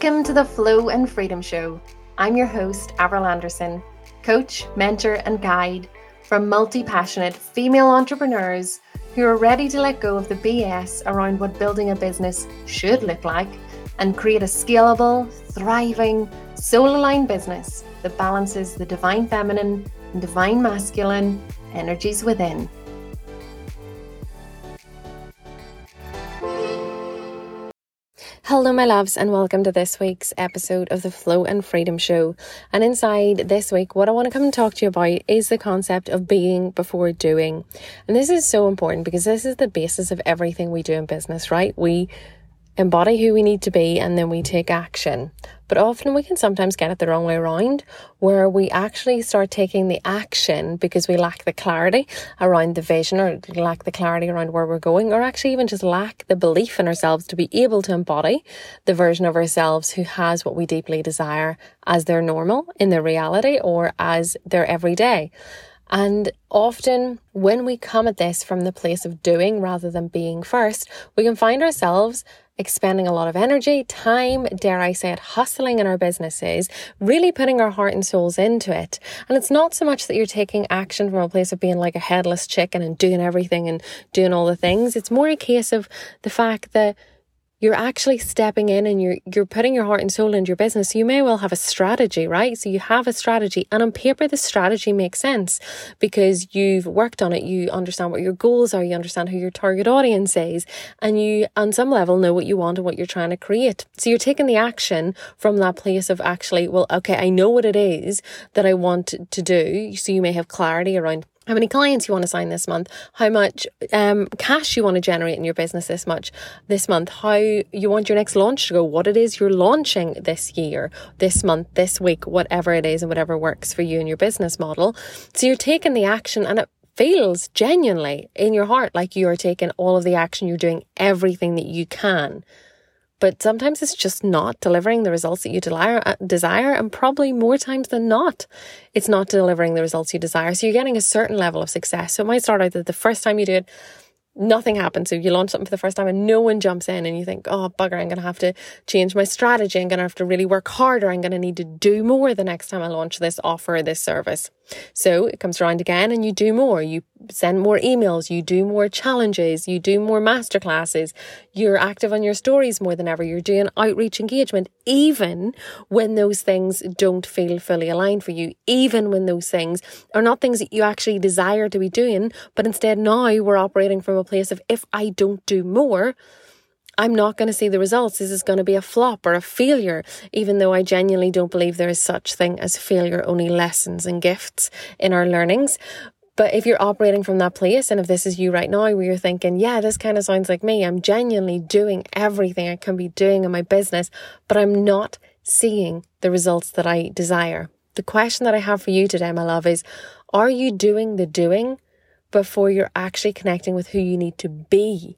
Welcome to the Flow and Freedom Show. I'm your host, Avril Anderson, coach, mentor, and guide for multi passionate female entrepreneurs who are ready to let go of the BS around what building a business should look like and create a scalable, thriving, soul aligned business that balances the divine feminine and divine masculine energies within. Hello, my loves, and welcome to this week's episode of the Flow and Freedom Show. And inside this week, what I want to come and talk to you about is the concept of being before doing. And this is so important because this is the basis of everything we do in business, right? We embody who we need to be, and then we take action. But often we can sometimes get it the wrong way around, where we actually start taking the action because we lack the clarity around the vision or lack the clarity around where we're going, or actually even just lack the belief in ourselves to be able to embody the version of ourselves who has what we deeply desire as their normal in their reality or as their everyday. And often, when we come at this from the place of doing rather than being first, we can find ourselves expending a lot of energy, time, dare I say it, hustling in our businesses, really putting our heart and souls into it. And it's not so much that you're taking action from a place of being like a headless chicken and doing everything and doing all the things. It's more a case of the fact that you're actually stepping in and you're you're putting your heart and soul into your business. You may well have a strategy, right? So you have a strategy and on paper the strategy makes sense because you've worked on it. You understand what your goals are, you understand who your target audience is, and you on some level know what you want and what you're trying to create. So you're taking the action from that place of actually, well, okay, I know what it is that I want to do. So you may have clarity around how many clients you want to sign this month, how much um, cash you want to generate in your business this much this month, how you want your next launch to go, what it is you're launching this year, this month, this week, whatever it is, and whatever works for you and your business model. So you're taking the action, and it feels genuinely in your heart like you are taking all of the action, you're doing everything that you can but sometimes it's just not delivering the results that you desire, uh, desire, and probably more times than not, it's not delivering the results you desire. So you're getting a certain level of success. So it might start out that the first time you do it, nothing happens. So you launch something for the first time and no one jumps in and you think, oh, bugger, I'm going to have to change my strategy. I'm going to have to really work harder. I'm going to need to do more the next time I launch this offer or this service. So it comes around again and you do more. You send more emails, you do more challenges, you do more masterclasses, you're active on your stories more than ever, you're doing outreach engagement, even when those things don't feel fully aligned for you, even when those things are not things that you actually desire to be doing, but instead now we're operating from a place of if I don't do more, I'm not going to see the results. This is going to be a flop or a failure, even though I genuinely don't believe there is such thing as failure, only lessons and gifts in our learnings. But if you're operating from that place, and if this is you right now, where you're thinking, yeah, this kind of sounds like me, I'm genuinely doing everything I can be doing in my business, but I'm not seeing the results that I desire. The question that I have for you today, my love, is are you doing the doing before you're actually connecting with who you need to be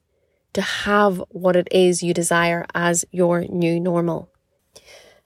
to have what it is you desire as your new normal.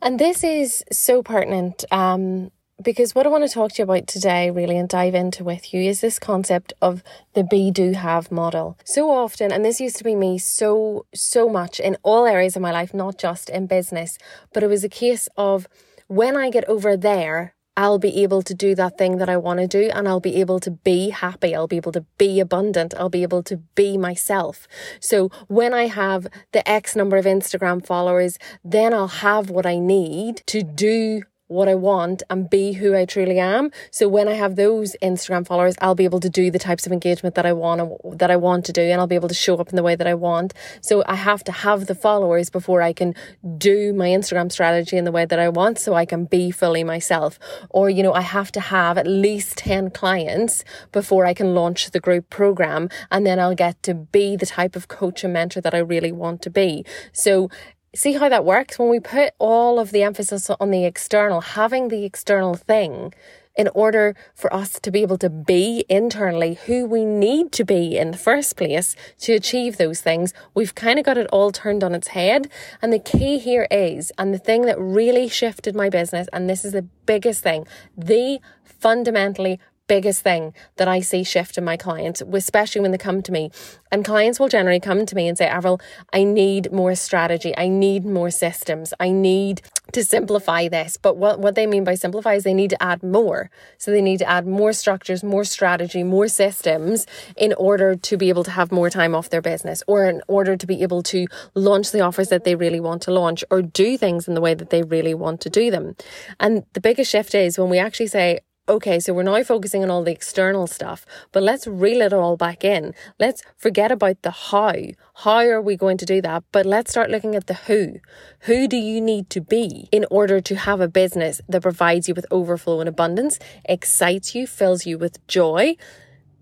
And this is so pertinent um, because what I want to talk to you about today, really, and dive into with you is this concept of the be, do, have model. So often, and this used to be me so, so much in all areas of my life, not just in business, but it was a case of when I get over there, I'll be able to do that thing that I want to do and I'll be able to be happy. I'll be able to be abundant. I'll be able to be myself. So when I have the X number of Instagram followers, then I'll have what I need to do what I want and be who I truly am. So when I have those Instagram followers, I'll be able to do the types of engagement that I want that I want to do and I'll be able to show up in the way that I want. So I have to have the followers before I can do my Instagram strategy in the way that I want so I can be fully myself. Or you know, I have to have at least 10 clients before I can launch the group program and then I'll get to be the type of coach and mentor that I really want to be. So see how that works when we put all of the emphasis on the external, having the external thing in order for us to be able to be internally who we need to be in the first place to achieve those things. We've kind of got it all turned on its head. And the key here is, and the thing that really shifted my business, and this is the biggest thing, the fundamentally biggest thing that I see shift in my clients, especially when they come to me. And clients will generally come to me and say, Avril, I need more strategy. I need more systems. I need to simplify this. But what, what they mean by simplify is they need to add more. So they need to add more structures, more strategy, more systems in order to be able to have more time off their business or in order to be able to launch the offers that they really want to launch or do things in the way that they really want to do them. And the biggest shift is when we actually say, okay, so we're now focusing on all the external stuff, but let's reel it all back in. Let's forget about the how. How are we going to do that? But let's start looking at the who. Who do you need to be in order to have a business that provides you with overflow and abundance, excites you, fills you with joy,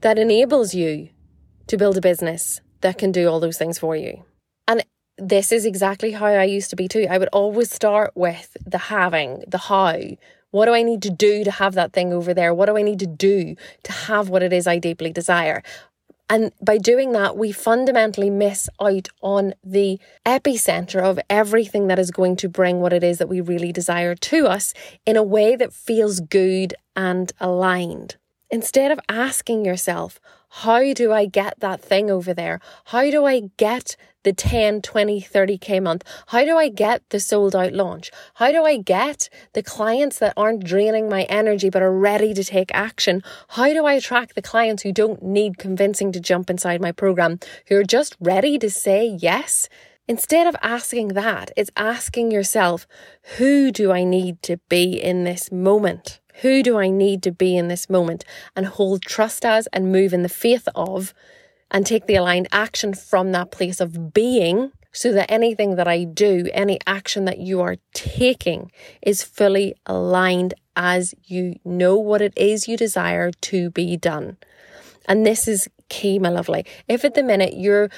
that enables you to build a business that can do all those things for you? And this is exactly how I used to be too. I would always start with the having, the how, what do I need to do to have that thing over there? What do I need to do to have what it is I deeply desire? And by doing that, we fundamentally miss out on the epicenter of everything that is going to bring what it is that we really desire to us in a way that feels good and aligned. Instead of asking yourself, how do I get that thing over there? How do I get the 10, 20, 30k month? How do I get the sold out launch? How do I get the clients that aren't draining my energy but are ready to take action? How do I attract the clients who don't need convincing to jump inside my program, who are just ready to say yes? Instead of asking that, it's asking yourself, who do I need to be in this moment? Who do I need to be in this moment and hold trust as and move in the faith of and take the aligned action from that place of being so that anything that I do, any action that you are taking is fully aligned as you know what it is you desire to be done. And this is key, my lovely. If at the minute you're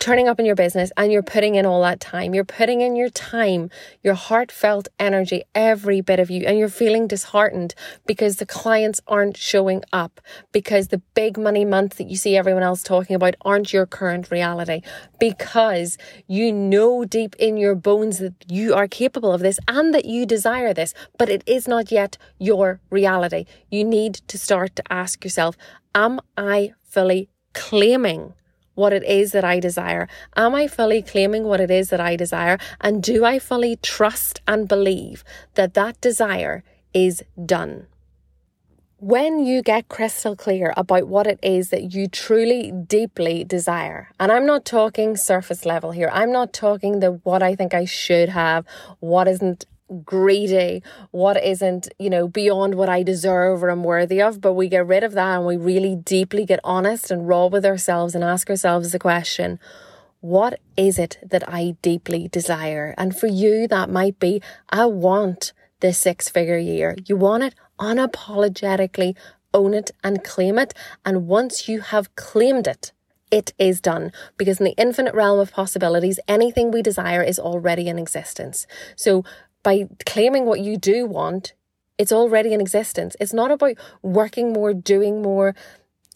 turning up in your business and you're putting in all that time. You're putting in your time, your heartfelt energy, every bit of you, and you're feeling disheartened because the clients aren't showing up, because the big money months that you see everyone else talking about aren't your current reality, because you know deep in your bones that you are capable of this and that you desire this, but it is not yet your reality. You need to start to ask yourself, Am I fully claiming? What it is that I desire? Am I fully claiming what it is that I desire? And do I fully trust and believe that that desire is done? When you get crystal clear about what it is that you truly deeply desire, and I'm not talking surface level here, I'm not talking the what I think I should have, what isn't greedy, what isn't, you know, beyond what I deserve or am worthy of. But we get rid of that and we really deeply get honest and raw with ourselves and ask ourselves the question, what is it that I deeply desire? And for you, that might be, I want this six figure year. You want it unapologetically, own it and claim it. And once you have claimed it, it is done because in the infinite realm of possibilities, anything we desire is already in existence. So by claiming what you do want, it's already in existence. It's not about working more, doing more.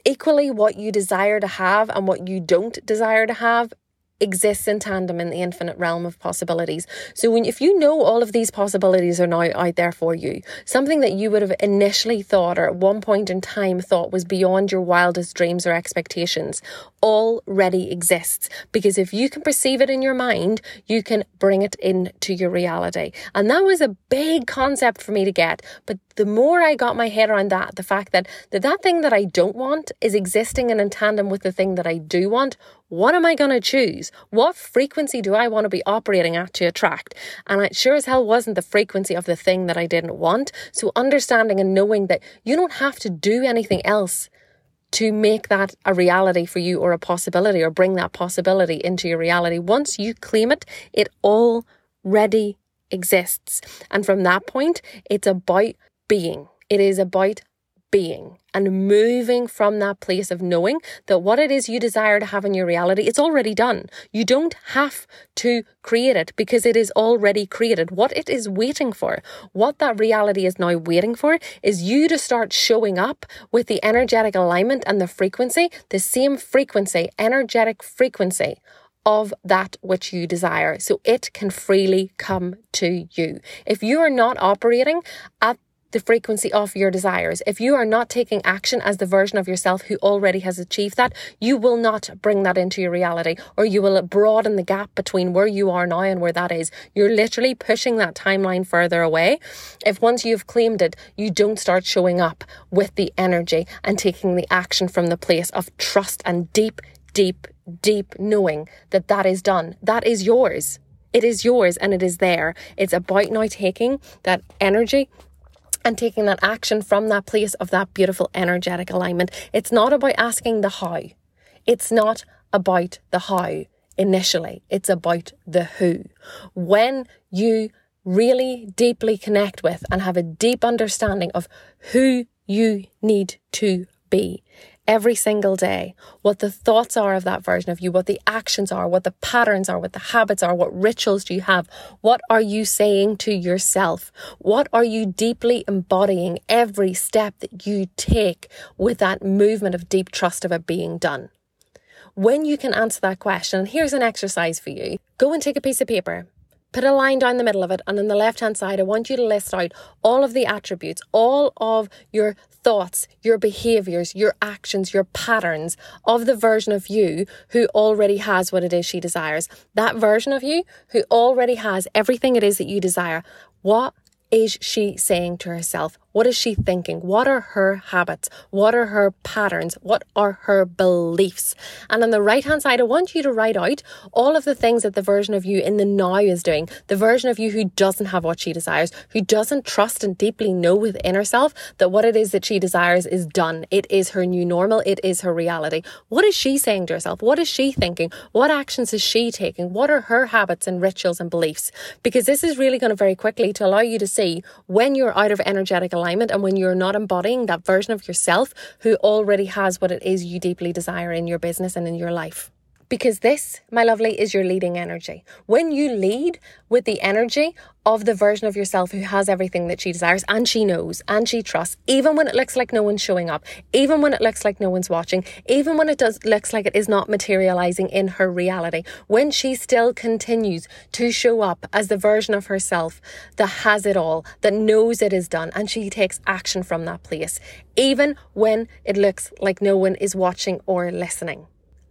Equally, what you desire to have and what you don't desire to have exists in tandem in the infinite realm of possibilities. So when if you know all of these possibilities are now out there for you, something that you would have initially thought or at one point in time thought was beyond your wildest dreams or expectations already exists because if you can perceive it in your mind, you can bring it into your reality. And that was a big concept for me to get, but the more I got my head around that, the fact that that, that thing that I don't want is existing and in tandem with the thing that I do want, what am I going to choose? What frequency do I want to be operating at to attract? And it sure as hell wasn't the frequency of the thing that I didn't want. So understanding and knowing that you don't have to do anything else to make that a reality for you or a possibility or bring that possibility into your reality. Once you claim it, it already exists. And from that point, it's about being. It is about being and moving from that place of knowing that what it is you desire to have in your reality, it's already done. You don't have to create it because it is already created. What it is waiting for, what that reality is now waiting for, is you to start showing up with the energetic alignment and the frequency, the same frequency, energetic frequency of that which you desire so it can freely come to you. If you are not operating at the frequency of your desires. If you are not taking action as the version of yourself who already has achieved that, you will not bring that into your reality or you will broaden the gap between where you are now and where that is. You're literally pushing that timeline further away. If once you've claimed it, you don't start showing up with the energy and taking the action from the place of trust and deep, deep, deep knowing that that is done. That is yours. It is yours and it is there. It's about now taking that energy and taking that action from that place of that beautiful energetic alignment. It's not about asking the how. It's not about the how initially. It's about the who. When you really deeply connect with and have a deep understanding of who you need to be, every single day, what the thoughts are of that version of you, what the actions are, what the patterns are, what the habits are, what rituals do you have, what are you saying to yourself, what are you deeply embodying every step that you take with that movement of deep trust of it being done. When you can answer that question, here's an exercise for you. Go and take a piece of paper Put a line down the middle of it, and on the left hand side, I want you to list out all of the attributes, all of your thoughts, your behaviors, your actions, your patterns of the version of you who already has what it is she desires. That version of you who already has everything it is that you desire. What is she saying to herself? What is she thinking? What are her habits? What are her patterns? What are her beliefs? And on the right hand side, I want you to write out all of the things that the version of you in the now is doing. The version of you who doesn't have what she desires, who doesn't trust and deeply know within herself that what it is that she desires is done. It is her new normal. It is her reality. What is she saying to herself? What is she thinking? What actions is she taking? What are her habits and rituals and beliefs? Because this is really going to very quickly to allow you to see when you're out of energetic alignment alignment and when you're not embodying that version of yourself who already has what it is you deeply desire in your business and in your life. Because this, my lovely, is your leading energy. When you lead with the energy of the version of yourself who has everything that she desires and she knows and she trusts, even when it looks like no one's showing up, even when it looks like no one's watching, even when it does looks like it is not materializing in her reality, when she still continues to show up as the version of herself that has it all, that knows it is done, and she takes action from that place, even when it looks like no one is watching or listening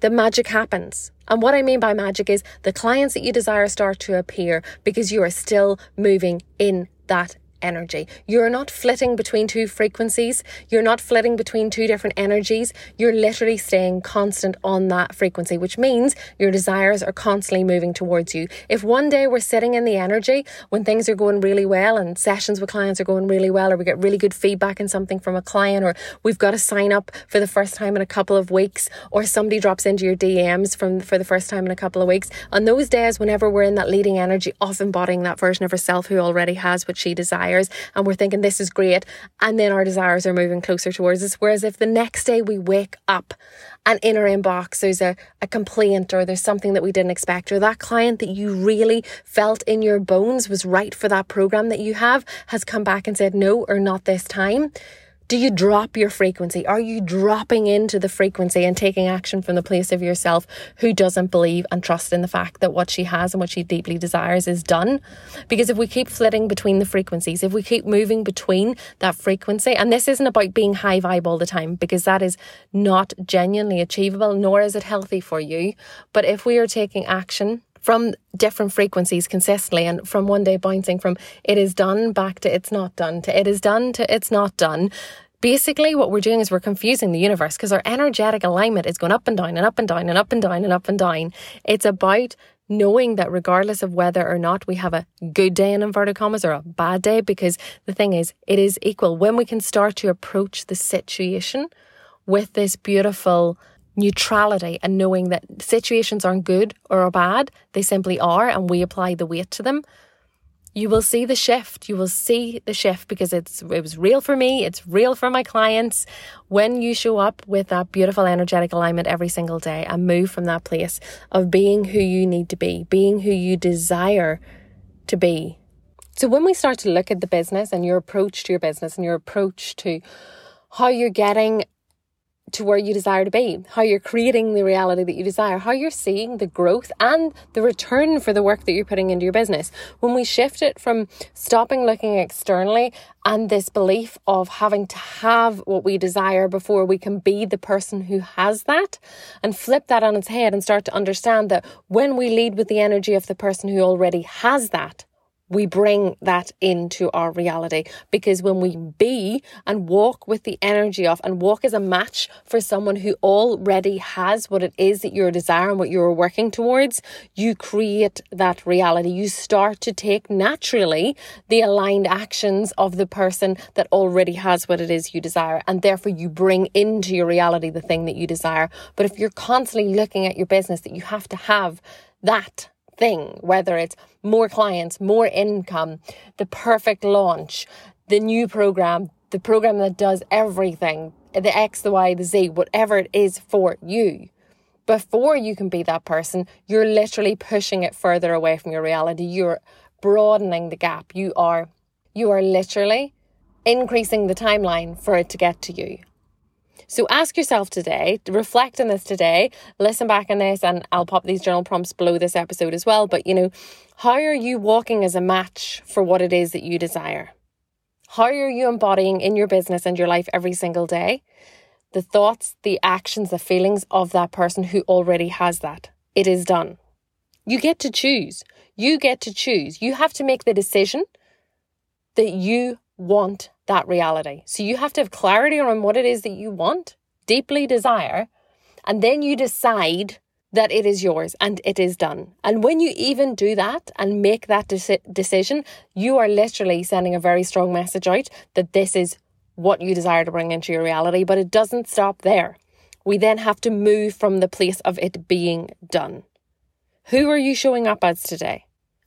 the magic happens. And what I mean by magic is the clients that you desire start to appear because you are still moving in that energy. You're not flitting between two frequencies. You're not flitting between two different energies. You're literally staying constant on that frequency, which means your desires are constantly moving towards you. If one day we're sitting in the energy when things are going really well and sessions with clients are going really well, or we get really good feedback in something from a client, or we've got to sign up for the first time in a couple of weeks, or somebody drops into your DMs from for the first time in a couple of weeks. On those days, whenever we're in that leading energy of embodying that version of herself who already has what she desires desires and we're thinking this is great and then our desires are moving closer towards us. Whereas if the next day we wake up and in our inbox there's a, a complaint or there's something that we didn't expect or that client that you really felt in your bones was right for that program that you have has come back and said no or not this time do you drop your frequency? Are you dropping into the frequency and taking action from the place of yourself who doesn't believe and trust in the fact that what she has and what she deeply desires is done? Because if we keep flitting between the frequencies, if we keep moving between that frequency, and this isn't about being high vibe all the time, because that is not genuinely achievable, nor is it healthy for you. But if we are taking action, from different frequencies consistently and from one day bouncing from it is done back to it's not done to it is done to it's not done. Basically, what we're doing is we're confusing the universe because our energetic alignment is going up and down and up and down and up and down and up and down. It's about knowing that regardless of whether or not we have a good day in inverted commas or a bad day, because the thing is, it is equal. When we can start to approach the situation with this beautiful neutrality and knowing that situations aren't good or are bad, they simply are, and we apply the weight to them. You will see the shift. You will see the shift because it's it was real for me. It's real for my clients. When you show up with that beautiful energetic alignment every single day and move from that place of being who you need to be, being who you desire to be. So when we start to look at the business and your approach to your business and your approach to how you're getting to where you desire to be, how you're creating the reality that you desire, how you're seeing the growth and the return for the work that you're putting into your business. When we shift it from stopping looking externally and this belief of having to have what we desire before we can be the person who has that and flip that on its head and start to understand that when we lead with the energy of the person who already has that, we bring that into our reality because when we be and walk with the energy of and walk as a match for someone who already has what it is that you're desiring, what you're working towards, you create that reality. You start to take naturally the aligned actions of the person that already has what it is you desire. And therefore you bring into your reality the thing that you desire. But if you're constantly looking at your business that you have to have that thing, whether it's more clients, more income, the perfect launch, the new program, the program that does everything, the X, the Y, the Z, whatever it is for you. Before you can be that person, you're literally pushing it further away from your reality. You're broadening the gap. You are you are literally increasing the timeline for it to get to you. So ask yourself today, reflect on this today, listen back on this, and I'll pop these journal prompts below this episode as well. But, you know, how are you walking as a match for what it is that you desire? How are you embodying in your business and your life every single day the thoughts, the actions, the feelings of that person who already has that? It is done. You get to choose. You get to choose. You have to make the decision that you want that reality. So you have to have clarity on what it is that you want, deeply desire, and then you decide that it is yours and it is done. And when you even do that and make that de- decision, you are literally sending a very strong message out that this is what you desire to bring into your reality. But it doesn't stop there. We then have to move from the place of it being done. Who are you showing up as today?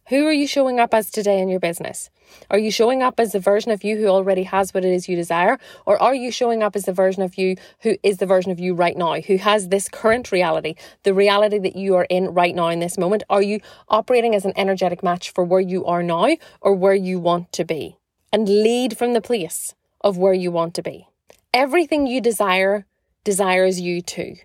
Who are you showing up as today in your business? Are you showing up as the version of you who already has what it is you desire? Or are you showing up as the version of you who is the version of you right now, who has this current reality, the reality that you are in right now in this moment? Are you operating as an energetic match for where you are now or where you want to be? And lead from the place of where you want to be. Everything you desire desires you too.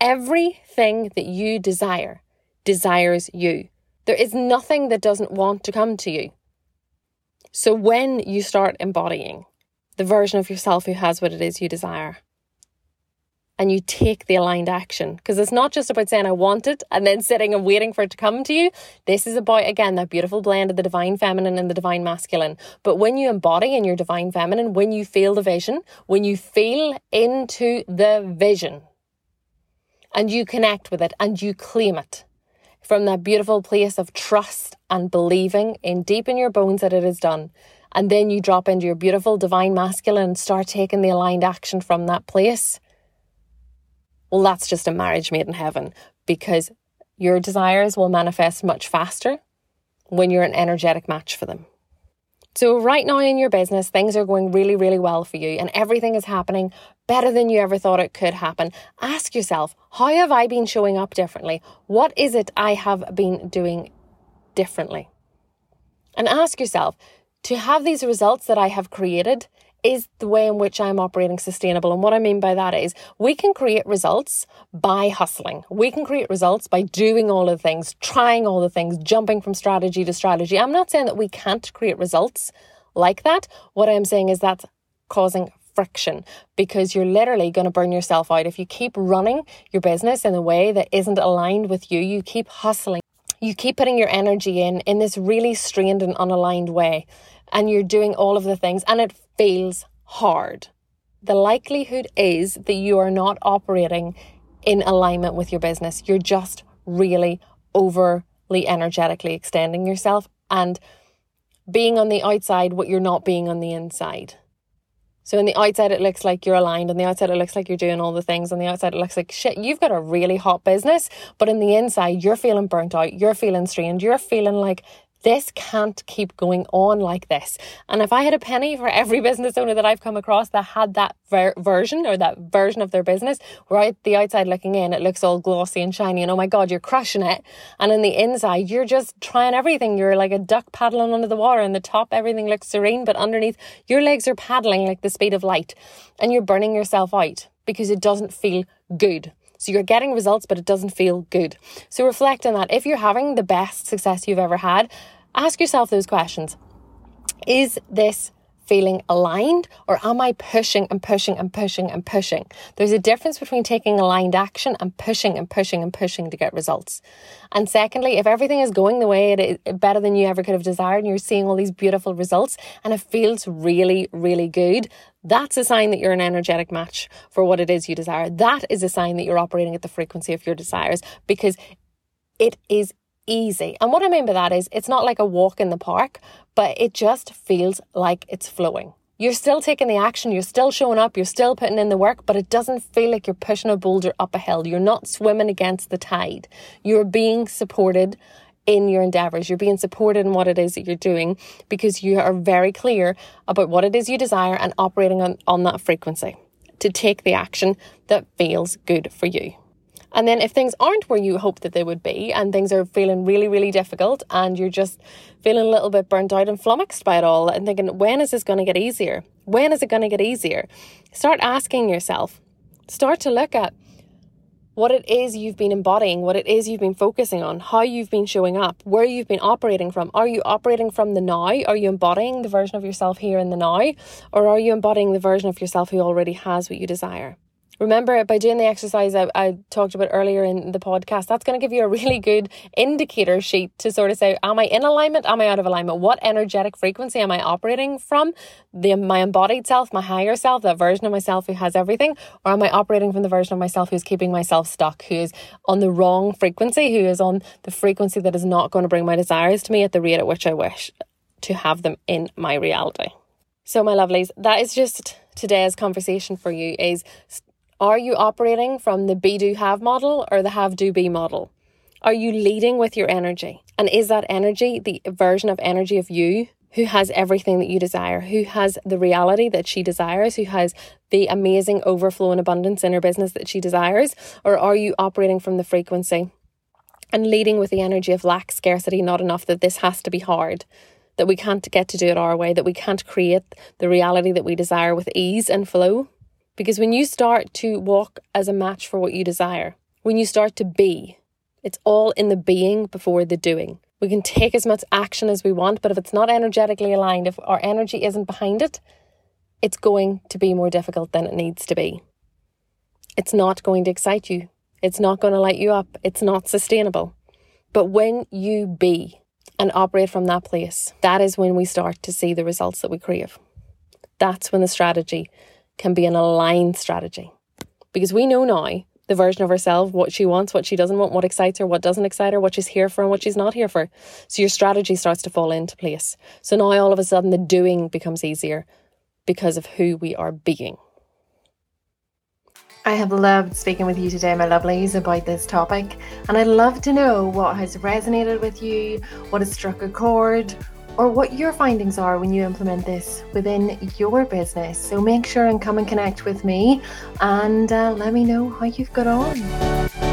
Everything that you desire desires you. There is nothing that doesn't want to come to you. So when you start embodying the version of yourself who has what it is you desire, and you take the aligned action, because it's not just about saying, I want it, and then sitting and waiting for it to come to you. This is about, again, that beautiful blend of the divine feminine and the divine masculine. But when you embody in your divine feminine, when you feel the vision, when you feel into the vision, and you connect with it and you claim it, from that beautiful place of trust and believing in deep in your bones that it is done. And then you drop into your beautiful divine masculine and start taking the aligned action from that place. Well, that's just a marriage made in heaven because your desires will manifest much faster when you're an energetic match for them. So, right now in your business, things are going really, really well for you, and everything is happening better than you ever thought it could happen. Ask yourself, how have I been showing up differently? What is it I have been doing differently? And ask yourself, to have these results that I have created, is the way in which I'm operating sustainable. And what I mean by that is we can create results by hustling. We can create results by doing all the things, trying all the things, jumping from strategy to strategy. I'm not saying that we can't create results like that. What I'm saying is that's causing friction because you're literally going to burn yourself out. If you keep running your business in a way that isn't aligned with you, you keep hustling. You keep putting your energy in in this really strained and unaligned way and you're doing all of the things and it feels hard, the likelihood is that you are not operating in alignment with your business. You're just really overly energetically extending yourself and being on the outside what you're not being on the inside. So on the outside it looks like you're aligned, on the outside it looks like you're doing all the things, on the outside it looks like shit, you've got a really hot business, but in the inside you're feeling burnt out, you're feeling strained, you're feeling like this can't keep going on like this. And if I had a penny for every business owner that I've come across that had that ver- version or that version of their business, right, the outside looking in, it looks all glossy and shiny, and oh my God, you're crushing it. And in the inside, you're just trying everything. You're like a duck paddling under the water, and the top, everything looks serene, but underneath, your legs are paddling like the speed of light, and you're burning yourself out because it doesn't feel good. So you're getting results, but it doesn't feel good. So reflect on that. If you're having the best success you've ever had, ask yourself those questions. Is this feeling aligned or am I pushing and pushing and pushing and pushing? There's a difference between taking aligned action and pushing and pushing and pushing to get results. And secondly, if everything is going the way it is better than you ever could have desired and you're seeing all these beautiful results and it feels really, really good, that's a sign that you're an energetic match for what it is you desire. That is a sign that you're operating at the frequency of your desires because it is easy. And what I mean by that is it's not like a walk in the park, but it just feels like it's flowing. You're still taking the action, you're still showing up, you're still putting in the work, but it doesn't feel like you're pushing a boulder up a hill. You're not swimming against the tide. You're being supported in your endeavors. You're being supported in what it is that you're doing because you are very clear about what it is you desire and operating on, on that frequency to take the action that feels good for you. And then if things aren't where you hope that they would be and things are feeling really, really difficult and you're just feeling a little bit burnt out and flummoxed by it all and thinking, when is this going to get easier? When is it going to get easier? Start asking yourself. Start to look at what it is you've been embodying, what it is you've been focusing on, how you've been showing up, where you've been operating from. Are you operating from the now? Are you embodying the version of yourself here in the now? Or are you embodying the version of yourself who already has what you desire? Remember, by doing the exercise I, I talked about earlier in the podcast, that's going to give you a really good indicator sheet to sort of say, am I in alignment? Am I out of alignment? What energetic frequency am I operating from? The, my embodied self, my higher self, that version of myself who has everything? Or am I operating from the version of myself who's keeping myself stuck, who is on the wrong frequency, who is on the frequency that is not going to bring my desires to me at the rate at which I wish to have them in my reality? So, my lovelies, that is just today's conversation for you is are you operating from the be do have model or the have do be model? Are you leading with your energy? And is that energy the version of energy of you who has everything that you desire, who has the reality that she desires, who has the amazing overflow and abundance in her business that she desires? Or are you operating from the frequency and leading with the energy of lack, scarcity, not enough, that this has to be hard? That we can't get to do it our way, that we can't create the reality that we desire with ease and flow. Because when you start to walk as a match for what you desire, when you start to be, it's all in the being before the doing. We can take as much action as we want, but if it's not energetically aligned, if our energy isn't behind it, it's going to be more difficult than it needs to be. It's not going to excite you. It's not going to light you up. It's not sustainable. But when you be and operate from that place, that is when we start to see the results that we crave. That's when the strategy can be an aligned strategy. Because we know now the version of herself, what she wants, what she doesn't want, what excites her, what doesn't excite her, what she's here for and what she's not here for. So your strategy starts to fall into place. So now all of a sudden the doing becomes easier because of who we are being. I have loved speaking with you today, my lovelies, about this topic, and I'd love to know what has resonated with you, what has struck a chord, or what your findings are when you implement this within your business. So make sure and come and connect with me and uh, let me know how you've got on.